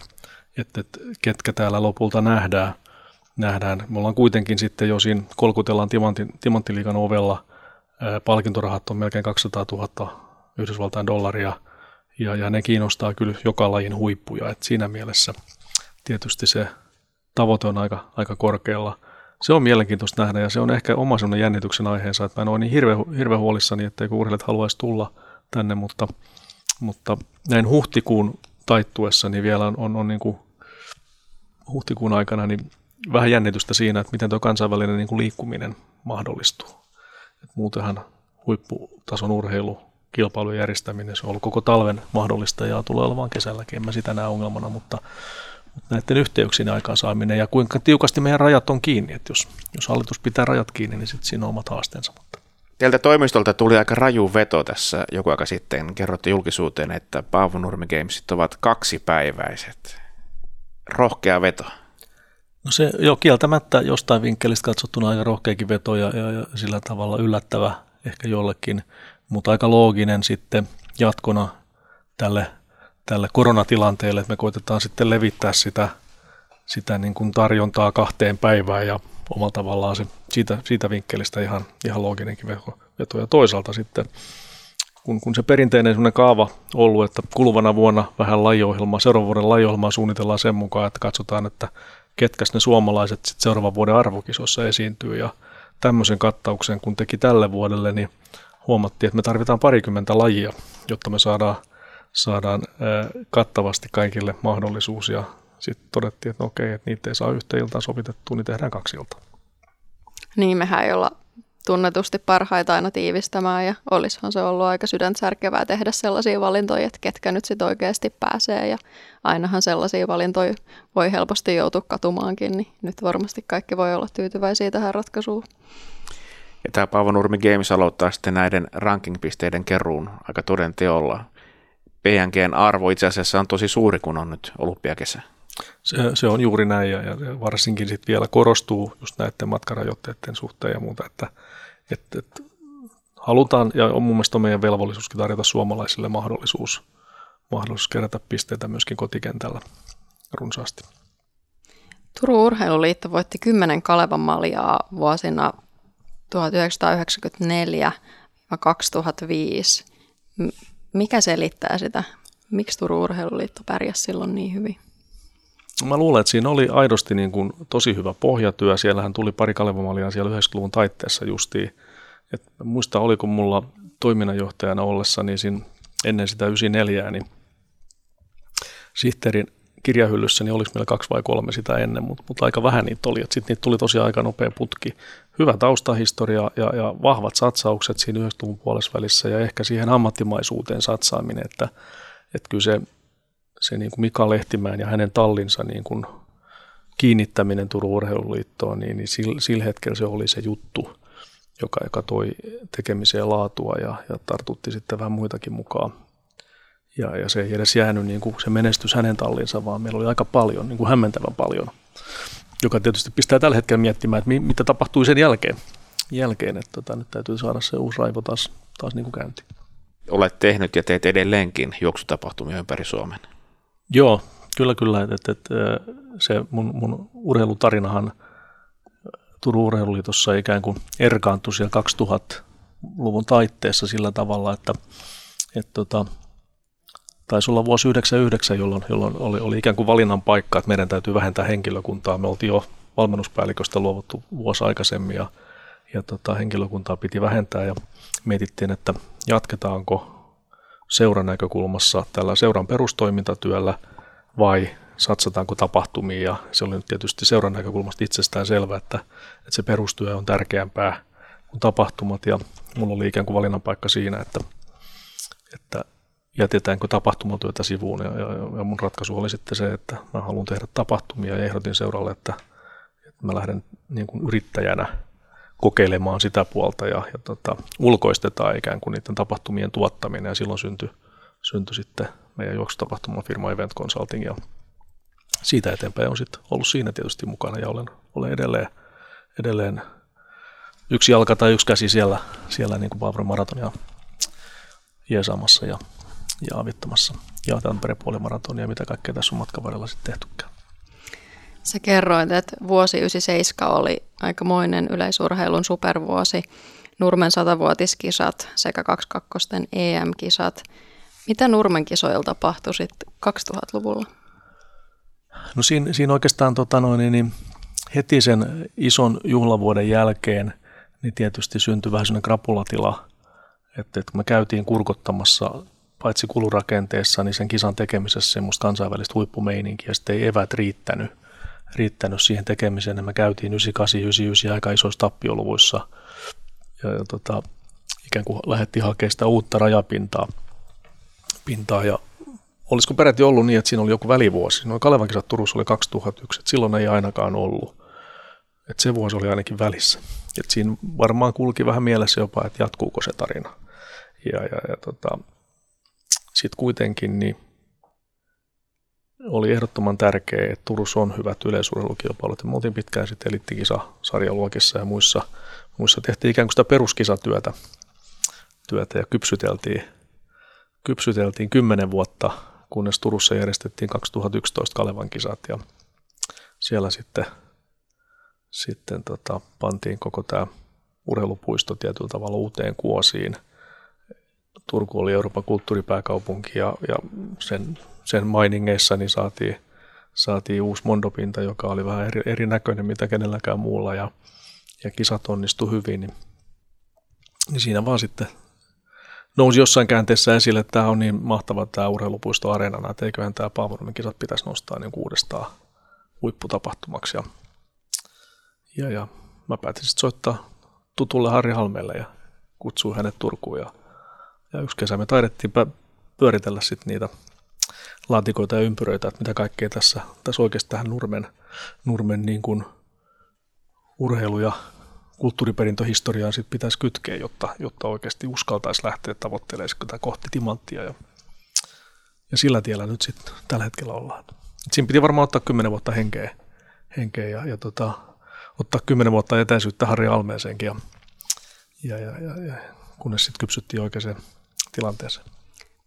että, että ketkä täällä lopulta nähdään. nähdään. Me ollaan kuitenkin sitten jo siinä kolkutellaan timantin, timanttiliikan ovella, palkintorahat on melkein 200 000 Yhdysvaltain dollaria ja, ja ne kiinnostaa kyllä joka lajin huippuja, että siinä mielessä tietysti se tavoite on aika, aika korkealla – se on mielenkiintoista nähdä ja se on ehkä oma jännityksen aiheensa, että mä en ole niin hirveän, hirveän huolissani, että urheilijat haluaisi tulla tänne, mutta, mutta näin huhtikuun taittuessa niin vielä on, on, on niin kuin huhtikuun aikana niin vähän jännitystä siinä, että miten tuo kansainvälinen niin kuin liikkuminen mahdollistuu. Et muutenhan huipputason urheilu, kilpailujen järjestäminen, se on ollut koko talven mahdollista ja tulee olemaan kesälläkin, en mä sitä näe ongelmana, mutta näiden yhteyksien aikaansaaminen ja kuinka tiukasti meidän rajat on kiinni. Että jos, jos hallitus pitää rajat kiinni, niin sitten siinä on omat haasteensa. Teiltä toimistolta tuli aika raju veto tässä joku aika sitten. Kerrotte julkisuuteen, että Paavo Nurmi Gamesit ovat kaksipäiväiset. Rohkea veto. No se jo kieltämättä jostain vinkkelistä katsottuna aika rohkeakin veto ja, ja, ja sillä tavalla yllättävä ehkä jollekin, mutta aika looginen sitten jatkona tälle tälle koronatilanteelle, että me koitetaan sitten levittää sitä, sitä niin kuin tarjontaa kahteen päivään ja omalla tavallaan se siitä, siitä vinkkelistä ihan, ihan looginenkin veto. Ja toisaalta sitten, kun, kun se perinteinen sellainen kaava ollut, että kuluvana vuonna vähän lajiohjelmaa, seuraavan vuoden lajiohjelmaa suunnitellaan sen mukaan, että katsotaan, että ketkä ne suomalaiset sitten seuraavan vuoden arvokisossa esiintyy ja tämmöisen kattauksen kun teki tälle vuodelle, niin huomattiin, että me tarvitaan parikymmentä lajia, jotta me saadaan saadaan kattavasti kaikille mahdollisuus ja sitten todettiin, että no okei, että niitä ei saa yhtä iltaa sovitettua, niin tehdään kaksi iltaa. Niin, mehän ei olla tunnetusti parhaita aina tiivistämään ja olisihan se ollut aika sydäntsärkevää tehdä sellaisia valintoja, että ketkä nyt sitten oikeasti pääsee ja ainahan sellaisia valintoja voi helposti joutua katumaankin, niin nyt varmasti kaikki voi olla tyytyväisiä tähän ratkaisuun. Ja tämä Paavo Nurmi Games aloittaa sitten näiden ranking-pisteiden keruun aika toden teolla. PNGn arvo itse asiassa on tosi suuri, kun on nyt olympiakesä. Se, se on juuri näin ja, ja varsinkin sitten vielä korostuu just näiden matkarajoitteiden suhteen ja muuta, että, että, että halutaan ja on mun mielestä meidän velvollisuuskin tarjota suomalaisille mahdollisuus, mahdollisuus kerätä pisteitä myöskin kotikentällä runsaasti. Turun Urheiluliitto voitti 10 Kalevan maljaa vuosina 1994-2005. Mikä selittää sitä? Miksi Turun Urheiluliitto pärjäsi silloin niin hyvin? Mä luulen, että siinä oli aidosti niin kuin tosi hyvä pohjatyö. Siellähän tuli pari kalevamalia siellä 90-luvun taitteessa justiin. Et muista, oliko mulla toiminnanjohtajana ollessa, niin siinä ennen sitä 94, niin sihteerin kirjahyllyssä niin olisi meillä kaksi vai kolme sitä ennen, mutta, mutta aika vähän niitä oli. Sitten niitä tuli tosiaan aika nopea putki. Hyvä taustahistoria ja, ja vahvat satsaukset siinä 90-luvun puolessa välissä ja ehkä siihen ammattimaisuuteen satsaaminen, että, että kyllä se se niin kuin Mika Lehtimäen ja hänen tallinsa niin kuin kiinnittäminen Turun urheiluliittoon, niin, niin sillä, sillä hetkellä se oli se juttu, joka, joka toi tekemiseen laatua ja, ja tartutti sitten vähän muitakin mukaan. Ja, ja se ei edes jäänyt niin kuin se menestys hänen tallinsa, vaan meillä oli aika paljon, niin kuin hämmentävän paljon, joka tietysti pistää tällä hetkellä miettimään, että mitä tapahtui sen jälkeen. jälkeen että tota, nyt täytyy saada se uusi raivo taas, taas niin kuin käyntiin. Olet tehnyt ja teet edelleenkin juoksutapahtumia ympäri Suomen. Joo, kyllä kyllä. Että, että se mun, mun urheilutarinahan Turun urheiluliitossa ikään kuin erkaantui siellä 2000-luvun taitteessa sillä tavalla, että, että tota, taisi olla vuosi 99, jolloin, jolloin oli, oli ikään kuin valinnan paikka, että meidän täytyy vähentää henkilökuntaa. Me oltiin jo valmennuspäälliköstä luovuttu vuosi aikaisemmin ja, ja tota, henkilökuntaa piti vähentää ja mietittiin, että jatketaanko seuran näkökulmassa tällä seuran perustoimintatyöllä vai satsataanko tapahtumiin? Ja se oli nyt tietysti seuran näkökulmasta itsestään selvä, että, että se perustyö on tärkeämpää kuin tapahtumat. Ja mulla oli ikään kuin valinnan paikka siinä, että, että jätetäänkö tapahtumatyötä sivuun. Ja, ja, ja mun ratkaisu oli sitten se, että mä haluan tehdä tapahtumia ja ehdotin seuralle, että, että mä lähden niin kuin yrittäjänä kokeilemaan sitä puolta ja, ja tota, ulkoistetaan ikään kuin niiden tapahtumien tuottaminen ja silloin syntyi, syntyi sitten meidän juoksutapahtumafirma Event Consulting ja siitä eteenpäin on sitten ollut siinä tietysti mukana ja olen, olen edelleen, edelleen yksi jalka tai yksi käsi siellä, siellä niin kuin Paavron maratonia jeesaamassa ja, ja avittamassa ja Tampereen puolimaratonia ja mitä kaikkea tässä on matkan varrella sitten tehtykään. Sä kerroit, että vuosi 97 oli aikamoinen yleisurheilun supervuosi, Nurmen satavuotiskisat sekä 22 EM-kisat. Mitä Nurmen kisoilla tapahtui sitten 2000-luvulla? No siinä, siinä oikeastaan tota noin, niin heti sen ison juhlavuoden jälkeen niin tietysti syntyi vähän sellainen krapulatila, että, että me käytiin kurkottamassa paitsi kulurakenteessa, niin sen kisan tekemisessä semmoista kansainvälistä huippumeininkiä, sitten ei evät riittänyt – riittänyt siihen tekemiseen. Me käytiin 98, 99 aika isoissa tappioluvuissa ja, ja tota, ikään kuin lähdettiin hakemaan sitä uutta rajapintaa. Pintaa, ja olisiko peräti ollut niin, että siinä oli joku välivuosi. No Kalevan kisat Turussa oli 2001, että silloin ei ainakaan ollut. Että se vuosi oli ainakin välissä. Et siinä varmaan kulki vähän mielessä jopa, että jatkuuko se tarina. Ja, ja, ja tota, sitten kuitenkin niin oli ehdottoman tärkeää, että Turussa on hyvät yleisurheilukilpailut. Me oltiin pitkään sitten elittikisa sarjaluokissa ja muissa, muissa tehtiin ikään kuin sitä peruskisatyötä työtä ja kypsyteltiin, kypsyteltiin kymmenen vuotta, kunnes Turussa järjestettiin 2011 Kalevan kisat ja siellä sitten, sitten tota, pantiin koko tämä urheilupuisto tietyllä tavalla uuteen kuosiin. Turku oli Euroopan kulttuuripääkaupunki ja, ja sen sen mainingeissa niin saatiin, saatiin uusi mondopinta, joka oli vähän eri, erinäköinen mitä kenelläkään muulla ja, ja kisat onnistui hyvin, niin, niin siinä vaan sitten nousi jossain käänteessä esille, että tämä on niin mahtava tämä urheilupuisto areenana, että eiköhän tämä Paavonomen kisat pitäisi nostaa niin uudestaan huipputapahtumaksi. Ja, ja, ja mä päätin sitten soittaa tutulle Harri Halmeelle ja kutsui hänet Turkuun. Ja, ja yksi kesä me taidettiin pyöritellä sitten niitä laatikoita ja ympyröitä, että mitä kaikkea tässä, tässä oikeasti tähän Nurmen, Nurmen niin kuin urheilu- ja kulttuuriperintöhistoriaan sit pitäisi kytkeä, jotta, jotta oikeasti uskaltaisi lähteä tavoittelemaan sitä kohti timanttia. Ja, ja sillä tiellä nyt sitten tällä hetkellä ollaan. Et siinä piti varmaan ottaa kymmenen vuotta henkeä, henkeä ja, ja tota, ottaa kymmenen vuotta etäisyyttä Harri Almeeseenkin. Ja, ja, ja, ja, ja kunnes sitten kypsyttiin oikeaan tilanteeseen.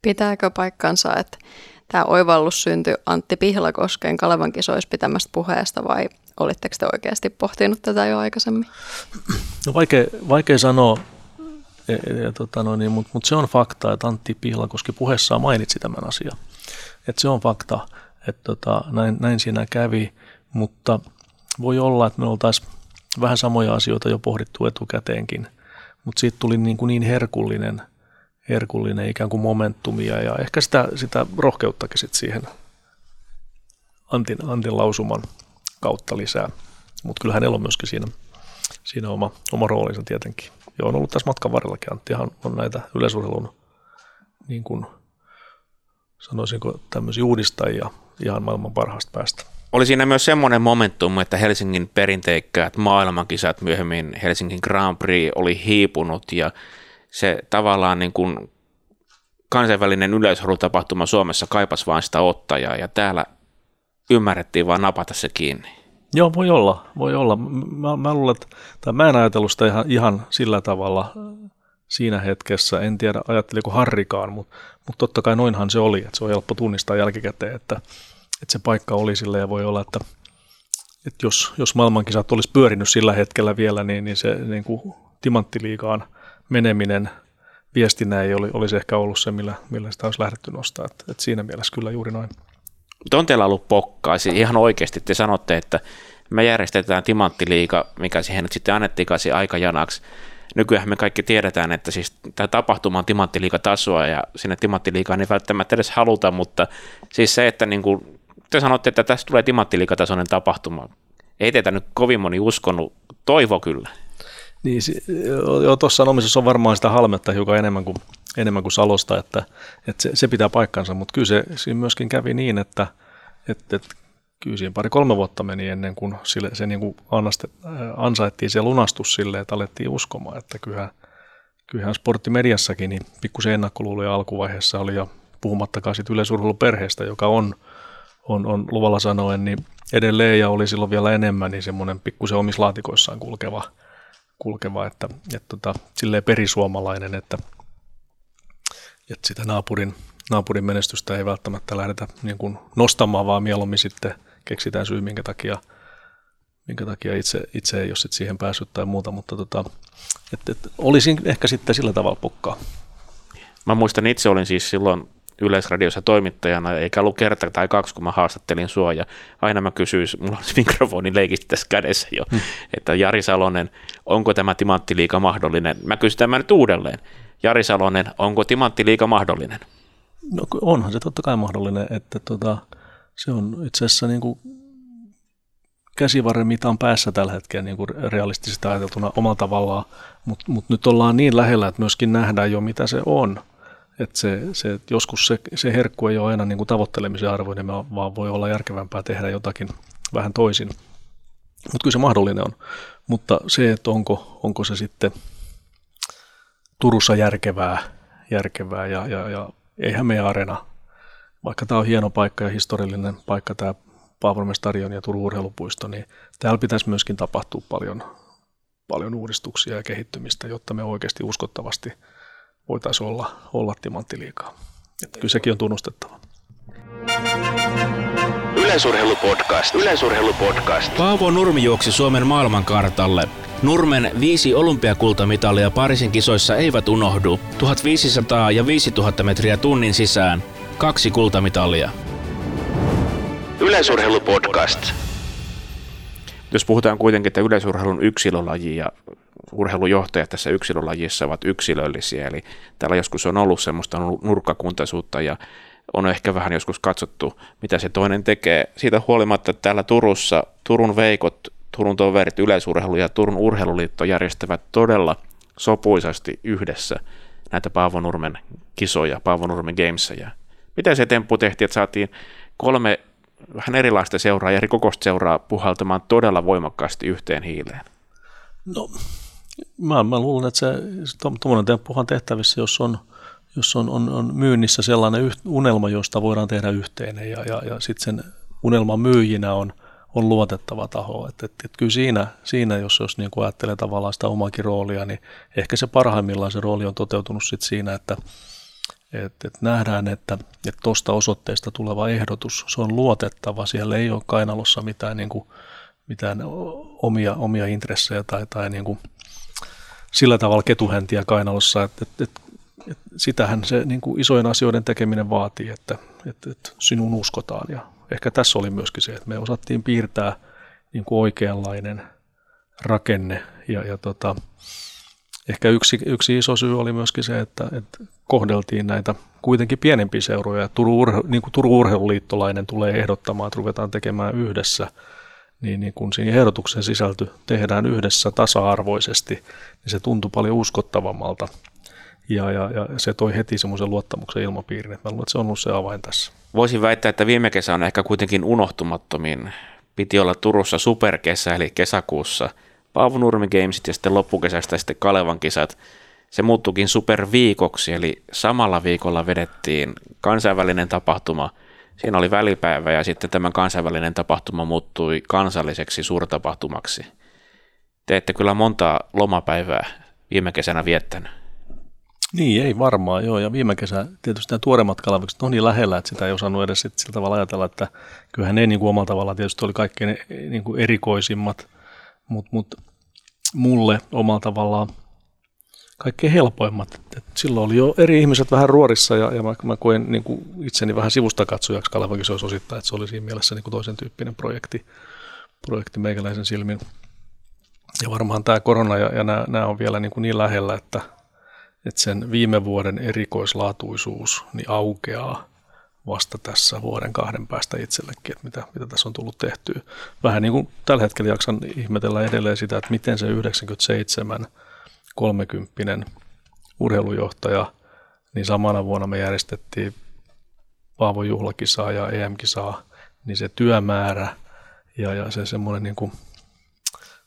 Pitääkö paikkansa, että tämä oivallus syntyi Antti Pihlakosken Kalevan kisoissa pitämästä puheesta vai olitteko te oikeasti pohtinut tätä jo aikaisemmin? No vaikea, vaikea sanoa, ja, e, ja, tota no niin, mutta mut se on fakta, että Antti Pihlakoski puheessaan mainitsi tämän asian. Että se on fakta, että tota, näin, näin siinä kävi, mutta voi olla, että me oltaisiin vähän samoja asioita jo pohdittu etukäteenkin, mutta siitä tuli niin, kuin niin herkullinen – herkullinen ikään kuin momentumia ja ehkä sitä, sitä rohkeuttakin sit siihen Antin, Antin lausuman kautta lisää. Mutta kyllä hänellä on myöskin siinä, siinä oma, oma roolinsa tietenkin. Ja on ollut tässä matkan varrellakin. Anttihan on näitä yleisurheilun niin kuin sanoisinko tämmöisiä uudistajia ihan maailman parhaasta päästä. Oli siinä myös semmoinen momentum, että Helsingin perinteikkäät maailmankisat, myöhemmin Helsingin Grand Prix oli hiipunut ja se tavallaan niin kuin kansainvälinen yleisurheilutapahtuma Suomessa kaipasi vain sitä ottajaa ja täällä ymmärrettiin vaan napata se kiinni. Joo, voi olla, voi olla. Mä, mä luulen, että, tai mä en ajatellut sitä ihan, ihan sillä tavalla siinä hetkessä. En tiedä, ajatteliko Harrikaan, mutta, mutta totta kai noinhan se oli. Että se on helppo tunnistaa jälkikäteen, että, että se paikka oli sille ja voi olla, että, että jos, jos maailmankisat olisi pyörinyt sillä hetkellä vielä, niin, niin se niin kuin timanttiliigaan – meneminen viestinä ei olisi ehkä ollut se, millä, millä sitä olisi lähdetty nostaa. Et, et siinä mielessä kyllä juuri noin. Mutta on teillä ollut pokkaa, siis ihan oikeasti te sanotte, että me järjestetään timanttiliiga, mikä siihen nyt sitten annettiin aikajanaksi. Nykyään me kaikki tiedetään, että siis tämä tapahtuma on tasoa ja sinne timanttiliigaan ei välttämättä edes haluta, mutta siis se, että niin kuin, te sanotte, että tästä tulee tasoinen tapahtuma, ei teitä nyt kovin moni uskonut, toivo kyllä. Niin, jo tuossa anomisessa on varmaan sitä halmetta hiukan enemmän kuin, enemmän kuin Salosta, että, että se, se, pitää paikkansa, mutta kyllä se siinä myöskin kävi niin, että, että, että kyllä siinä pari-kolme vuotta meni ennen kuin sille, se niin kuin annaste, äh, ansaittiin se lunastus sille, että alettiin uskomaan, että kyllähän, kyllähän sporttimediassakin niin pikkusen ennakkoluuloja alkuvaiheessa oli ja puhumattakaan sitten yleisurheiluperheestä, joka on, on, on luvalla sanoen, niin edelleen ja oli silloin vielä enemmän, niin semmoinen pikkusen omissa laatikoissaan kulkeva – kulkeva, että, että tota, silleen perisuomalainen, että, että sitä naapurin, naapurin menestystä ei välttämättä lähdetä niin kuin nostamaan, vaan mieluummin sitten keksitään syy, minkä takia, minkä takia itse, itse ei ole sit siihen päässyt tai muuta, mutta tota, että, että olisin ehkä sitten sillä tavalla pukkaa. Mä muistan itse olin siis silloin Yleisradiossa toimittajana, eikä ollut kerta tai kaksi, kun mä haastattelin sua, ja aina mä kysyin, mulla on mikrofoni leikisti tässä kädessä jo, hmm. että Jari Salonen, onko tämä timanttiliika mahdollinen? Mä kysyn tämän nyt uudelleen. Jari Salonen, onko timanttiliika mahdollinen? No onhan se totta kai mahdollinen, että tota, se on itse asiassa niin kuin käsivarren mitan päässä tällä hetkellä niin kuin realistisesti ajateltuna omalla tavallaan, mutta mut nyt ollaan niin lähellä, että myöskin nähdään jo mitä se on. Että se, se, että joskus se, se herkku ei ole aina niin kuin tavoittelemisen arvoinen, vaan voi olla järkevämpää tehdä jotakin vähän toisin. Mutta kyllä se mahdollinen on. Mutta se, että onko, onko se sitten Turussa järkevää, järkevää ja, ja, ja eihän meidän arena, vaikka tämä on hieno paikka ja historiallinen paikka, tämä Paavolmen stadion ja Turun urheilupuisto, niin täällä pitäisi myöskin tapahtua paljon, paljon uudistuksia ja kehittymistä, jotta me oikeasti uskottavasti – voitaisiin olla, olla timanttiliikaa. Että kyllä sekin on tunnustettava. Yleisurheilupodcast. Yleisurheilupodcast. Paavo Nurmi juoksi Suomen maailmankartalle. Nurmen viisi olympiakultamitalia Pariisin kisoissa eivät unohdu. 1500 ja 5000 metriä tunnin sisään. Kaksi kultamitalia. Yleisurheilupodcast. Jos puhutaan kuitenkin, että yleisurheilun yksilölaji ja urheilujohtajat tässä yksilölajissa ovat yksilöllisiä, eli täällä joskus on ollut semmoista nurkkakuntaisuutta ja on ehkä vähän joskus katsottu, mitä se toinen tekee. Siitä huolimatta että täällä Turussa, Turun veikot Turun toverit yleisurheilu ja Turun urheiluliitto järjestävät todella sopuisasti yhdessä näitä Paavo Nurmen kisoja, Paavo Nurmen gamesia. Miten se temppu tehtiin, että saatiin kolme vähän erilaista seuraa ja eri kokoista seuraa puhaltamaan todella voimakkaasti yhteen hiileen? No, mä, mä luulen, että se tuommoinen temppuhan tehtävissä, jos on, jos on, on, on myynnissä sellainen unelma, josta voidaan tehdä yhteinen ja, ja, ja sitten sen unelman myyjinä on, on luotettava taho. Et, et, et kyllä siinä, siinä jos, jos niin kuin ajattelee tavallaan sitä omakin roolia, niin ehkä se parhaimmillaan se rooli on toteutunut sit siinä, että et, et nähdään, että tuosta osoitteesta tuleva ehdotus, se on luotettava, siellä ei ole kainalossa mitään, niin kuin, mitään omia, omia intressejä tai, tai niin kuin sillä tavalla ketuhäntiä kainalossa, että, että, että, että sitähän se niin kuin isojen asioiden tekeminen vaatii, että, että, että sinun uskotaan ja ehkä tässä oli myöskin se, että me osattiin piirtää niin kuin oikeanlainen rakenne ja, ja tota, ehkä yksi, yksi iso syy oli myöskin se, että, että kohdeltiin näitä kuitenkin pienempiä seuroja. Turun, niin kuin Turun urheiluliittolainen tulee ehdottamaan, että ruvetaan tekemään yhdessä, niin, niin kun siihen ehdotuksen sisältö tehdään yhdessä tasa-arvoisesti, niin se tuntui paljon uskottavammalta. Ja, ja, ja se toi heti semmoisen luottamuksen ilmapiirin. Mä luulen, että se on ollut se avain tässä. Voisin väittää, että viime kesä on ehkä kuitenkin unohtumattomin. Piti olla Turussa superkesä, eli kesäkuussa Paavo Nurmi Gamesit ja sitten loppukesästä sitten Kalevan kisat. Se muuttukin superviikoksi, eli samalla viikolla vedettiin kansainvälinen tapahtuma. Siinä oli välipäivä ja sitten tämä kansainvälinen tapahtuma muuttui kansalliseksi suurtapahtumaksi. Te ette kyllä montaa lomapäivää viime kesänä viettänyt. Niin, ei varmaan, joo. Ja viime kesä tietysti nämä tuoreimmat kalavikset on niin lähellä, että sitä ei osannut edes sillä tavalla ajatella, että kyllähän ne niin kuin omalla tavalla tietysti oli kaikkein niin kuin erikoisimmat, mutta mut mulle omalla tavallaan kaikkein helpoimmat. Et silloin oli jo eri ihmiset vähän ruorissa ja, ja mä, mä koen niin kuin itseni vähän sivusta katsojaksi olisi osittain, että se oli siinä mielessä niin kuin toisen tyyppinen projekti, projekti meikäläisen silmin. Ja varmaan tämä korona ja, ja nämä, nämä on vielä niin, kuin niin lähellä, että, että sen viime vuoden erikoislaatuisuus niin aukeaa vasta tässä vuoden kahden päästä itsellekin, että mitä, mitä tässä on tullut tehtyä. Vähän niin kuin tällä hetkellä jaksan ihmetellä edelleen sitä, että miten se 97 30 urheilujohtaja, niin samana vuonna me järjestettiin Paavo juhlakisaa ja EM-kisaa, niin se työmäärä ja, ja se semmoinen niin kuin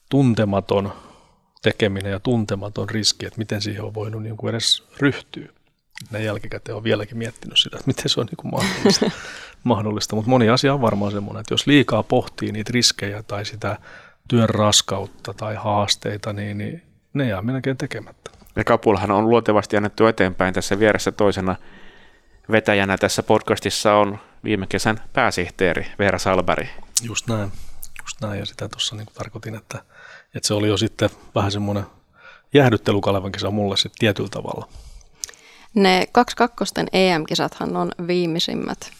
tuntematon tekeminen ja tuntematon riski, että miten siihen on voinut niin kuin edes ryhtyä. Näin jälkikäteen on vieläkin miettinyt sitä, että miten se on niin kuin mahdollista. mahdollista. Mutta moni asia on varmaan semmoinen, että jos liikaa pohtii niitä riskejä tai sitä työn raskautta tai haasteita, niin, niin ne jää melkein tekemättä. Ja Kapulahan on luontevasti annettu eteenpäin tässä vieressä toisena vetäjänä tässä podcastissa on viime kesän pääsihteeri Veera Salberi. Just näin, just näin. Ja sitä tuossa niin tarkoitin, että, että se oli jo sitten vähän semmoinen jäähdyttely Kalevan kisa mulle sitten tietyllä tavalla. Ne kaksi kakkosten EM-kisathan on viimeisimmät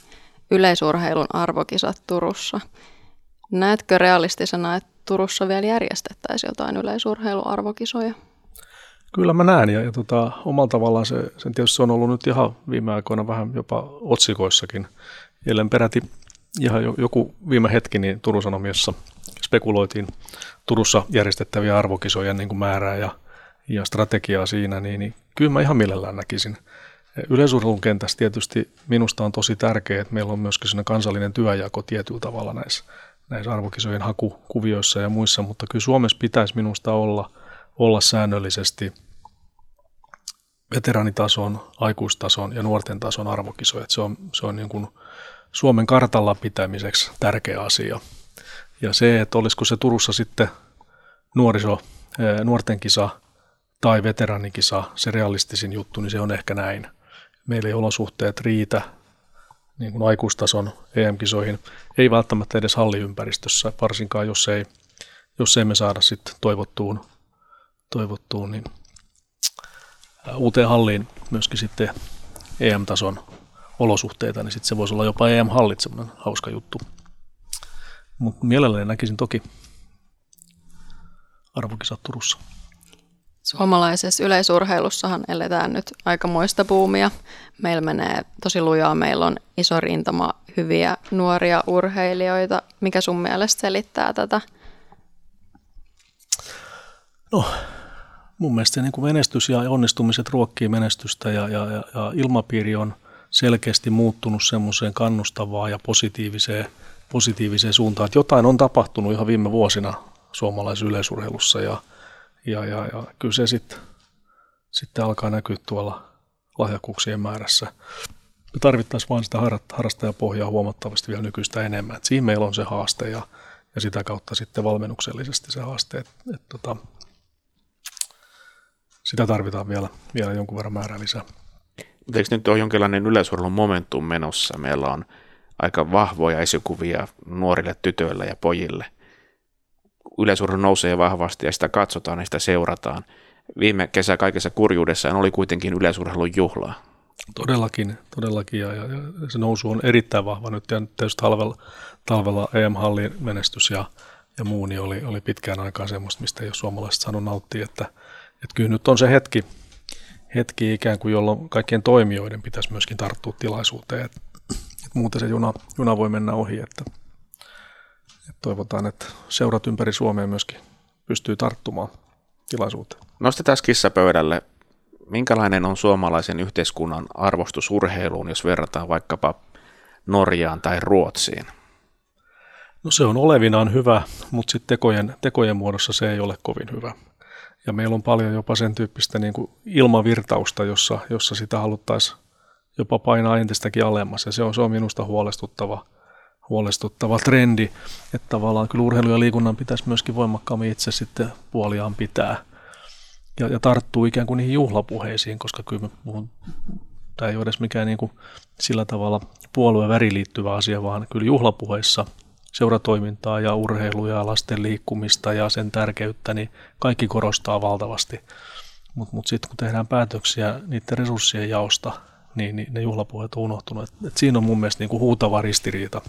yleisurheilun arvokisat Turussa. Näetkö realistisena, että Turussa vielä järjestettäisiin jotain yleisurheiluarvokisoja? Kyllä mä näen ja, ja tota, omalla tavallaan se, sen tietysti se on ollut nyt ihan viime aikoina vähän jopa otsikoissakin. Eilen peräti ihan joku viime hetki niin Turun Sanomissa spekuloitiin Turussa järjestettäviä arvokisoja niin kuin määrää ja, ja strategiaa siinä, niin, niin kyllä mä ihan mielellään näkisin. Yleisurheilun kentässä tietysti minusta on tosi tärkeää, että meillä on myöskin kansallinen työjako tietyllä tavalla näissä näissä arvokisojen hakukuvioissa ja muissa, mutta kyllä Suomessa pitäisi minusta olla, olla säännöllisesti veteranitason, aikuistason ja nuorten tason arvokisoja. Se on, se on niin kuin Suomen kartalla pitämiseksi tärkeä asia. Ja se, että olisiko se Turussa sitten nuoriso, nuorten kisa tai veteranikisa se realistisin juttu, niin se on ehkä näin. Meillä ei olosuhteet riitä niin kuin aikuistason EM-kisoihin, ei välttämättä edes halliympäristössä, varsinkaan jos ei, jos ei me saada sitten toivottuun, toivottuun niin uuteen halliin myöskin sitten EM-tason olosuhteita, niin sitten se voisi olla jopa EM-hallit semmoinen hauska juttu. Mutta mielelläni näkisin toki arvokisat Turussa. Suomalaisessa yleisurheilussahan eletään nyt aikamoista buumia. Meillä menee tosi lujaa. Meillä on iso rintama hyviä nuoria urheilijoita. Mikä sun mielestä selittää tätä No, mun mielestä niin kuin menestys ja onnistumiset ruokkii menestystä ja, ja, ja, ja ilmapiiri on selkeästi muuttunut semmoiseen kannustavaan ja positiiviseen, positiiviseen suuntaan. Että jotain on tapahtunut ihan viime vuosina suomalaisessa yleisurheilussa ja, ja, ja, ja kyllä se sitten sitten alkaa näkyä tuolla lahjakkuuksien määrässä. Me tarvittaisiin vain sitä harrastajapohjaa huomattavasti vielä nykyistä enemmän. Et siinä meillä on se haaste ja, ja sitä kautta sitten valmennuksellisesti se haaste, että et, tota, sitä tarvitaan vielä, vielä jonkun verran määrää lisää. Mutta eikö nyt ole jonkinlainen yleisurheilun momentum menossa? Meillä on aika vahvoja esikuvia nuorille tytöille ja pojille. Yleisurheilu nousee vahvasti ja sitä katsotaan ja sitä seurataan. Viime kesä kaikessa kurjuudessaan oli kuitenkin yleisurheilun juhla. Todellakin, todellakin ja, ja, ja se nousu on erittäin vahva nyt ja tietysti talvella, talvella EM-hallin menestys ja, ja muu niin oli, oli pitkään aikaan semmoista, mistä ei ole suomalaiset saanut nauttia, että, että kyllä nyt on se hetki, hetki ikään kuin, jolloin kaikkien toimijoiden pitäisi myöskin tarttua tilaisuuteen, että, että muuten se juna, juna voi mennä ohi, että, että toivotaan, että seurat ympäri Suomea myöskin pystyy tarttumaan tilaisuuteen. Nostetaan kissa pöydälle. Minkälainen on suomalaisen yhteiskunnan arvostus urheiluun, jos verrataan vaikkapa Norjaan tai Ruotsiin? No se on olevinaan hyvä, mutta sitten tekojen, tekojen muodossa se ei ole kovin hyvä. Ja meillä on paljon jopa sen tyyppistä niin kuin ilmavirtausta, jossa, jossa sitä haluttaisiin jopa painaa entistäkin alemmas. Ja se on, se on minusta huolestuttava, huolestuttava trendi, että tavallaan kyllä urheilu ja liikunnan pitäisi myöskin voimakkaammin itse sitten puoliaan pitää ja, ja tarttuu ikään kuin niihin juhlapuheisiin, koska kyllä puhun, tämä ei ole edes mikään niin kuin sillä tavalla puolueen väri liittyvä asia, vaan kyllä juhlapuheissa seuratoimintaa ja urheilua ja lasten liikkumista ja sen tärkeyttä, niin kaikki korostaa valtavasti. Mutta mut sitten kun tehdään päätöksiä niiden resurssien jaosta, niin, niin ne juhlapuheet on unohtunut. Et, et siinä on mun mielestä niinku huutava ristiriita.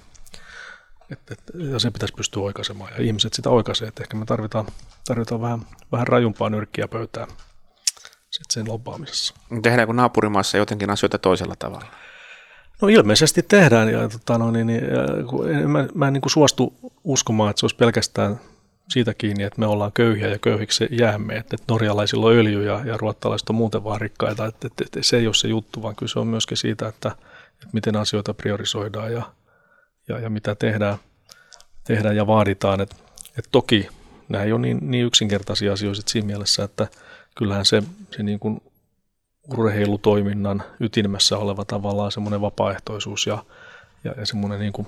Et, et, ja se pitäisi pystyä oikaisemaan. Ja ihmiset sitä oikaisee. Et ehkä me tarvitaan, tarvitaan vähän, vähän rajumpaa nyrkkiä pöytään sit sen lobbaamisessa. Tehdäänkö naapurimaassa jotenkin asioita toisella tavalla? No ilmeisesti tehdään. Ja, tota, no, niin, niin, ja, mä, mä en niin kuin suostu uskomaan, että se olisi pelkästään siitä kiinni, että me ollaan köyhiä ja köyhiksi jäämme, että, että norjalaisilla on öljy ja, ja ruottalaiset on muuten vaan rikkaita, että, että, että se ei ole se juttu, vaan kyllä se on myöskin siitä, että, että miten asioita priorisoidaan ja, ja, ja mitä tehdään, tehdään ja vaaditaan. Että, että toki nämä ei ole niin, niin yksinkertaisia asioita siinä mielessä, että kyllähän se, se niin kuin urheilutoiminnan ytimessä oleva tavallaan semmoinen vapaaehtoisuus ja, ja, ja semmoinen niin kuin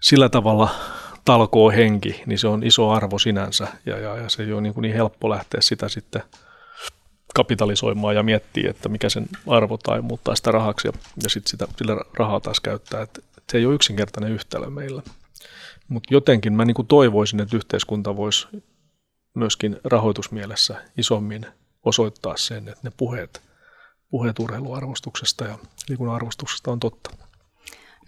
sillä tavalla talkoo henki, niin se on iso arvo sinänsä ja, ja, ja se ei ole niin, kuin niin helppo lähteä sitä sitten kapitalisoimaan ja miettiä, että mikä sen arvo tai muuttaa sitä rahaksi ja, ja sitten sitä, sillä rahaa taas käyttää. Että se ei ole yksinkertainen yhtälö meillä. Mutta jotenkin mä niin toivoisin, että yhteiskunta voisi myöskin rahoitusmielessä isommin osoittaa sen, että ne puheet, puheet urheiluarvostuksesta ja liikunnan arvostuksesta on totta.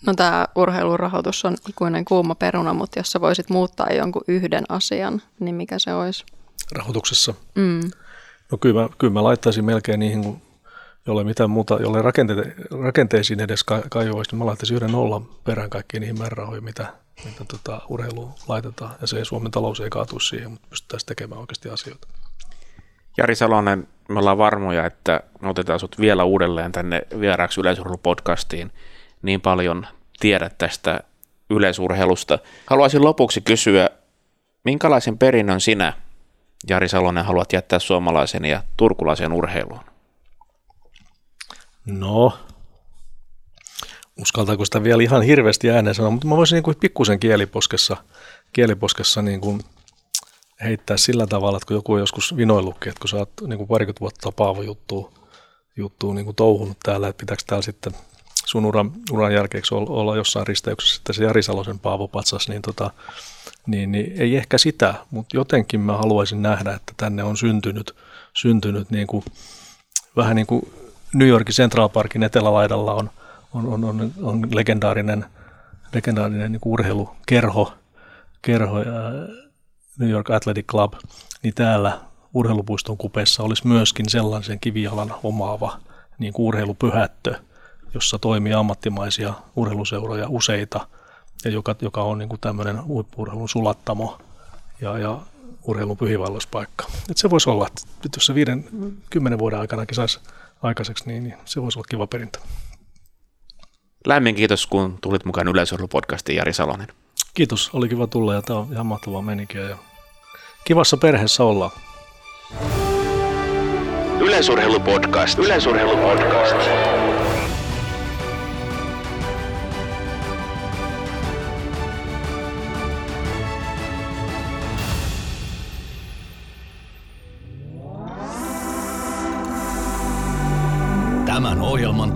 No tämä urheilurahoitus on ikuinen kuuma peruna, mutta jos sä voisit muuttaa jonkun yhden asian, niin mikä se olisi? Rahoituksessa? Mm. No kyllä mä, kyllä mä laittaisin melkein niihin, jolle mitään muuta, jolle rakente, rakenteisiin edes kajoisi, niin mä laittaisin yhden nollan perään kaikkiin niihin määrärahoihin, mitä, mitä tota, urheiluun laitetaan. Ja se ei, Suomen talous ei kaatu siihen, mutta pystyttäisiin tekemään oikeasti asioita. Jari Salonen, me ollaan varmoja, että me otetaan sut vielä uudelleen tänne vieraaksi yleisurheilupodcastiin. Niin paljon tiedät tästä yleisurheilusta. Haluaisin lopuksi kysyä, minkälaisen perinnön sinä, Jari Salonen, haluat jättää suomalaisen ja turkulaisen urheiluun? No, uskaltaako sitä vielä ihan hirveästi ääneen sanoa, mutta mä voisin niin kuin pikkusen kieliposkessa, kieliposkessa niin kuin heittää sillä tavalla, että kun joku on joskus vinoillutkin, että kun sä oot niin kuin parikymmentä vuotta Paavo juttuu, juttuu niin kuin touhunut täällä, että pitääkö täällä sitten sun uran, uran jälkeeksi olla jossain risteyksessä sitten se Jari Salosen Paavo Patsas, niin, tota, niin, niin ei ehkä sitä, mutta jotenkin mä haluaisin nähdä, että tänne on syntynyt, syntynyt niin kuin, vähän niin kuin New Yorkin Central Parkin etelälaidalla on, on, on, on, on legendaarinen, legendaarinen niin urheilukerho, kerho, ja New York Athletic Club, niin täällä urheilupuiston kupeessa olisi myöskin sellaisen kivialan omaava niin kuin urheilupyhättö, jossa toimii ammattimaisia urheiluseuroja useita, ja joka, joka on niin kuin tämmöinen huippuurheilun sulattamo. Ja, ja urheilun pyhiinvaelluspaikka. Et se voisi olla, että jos se viiden, kymmenen vuoden aikanakin saisi aikaiseksi, niin, niin se voisi olla kiva perintö. Lämmin kiitos, kun tulit mukaan Yleisurheilupodcastiin, Jari Salonen. Kiitos, oli kiva tulla ja tämä on ihan mahtavaa menikin. Ja kivassa perheessä ollaan. Yleisurheilupodcast. Yleisurheilupodcast.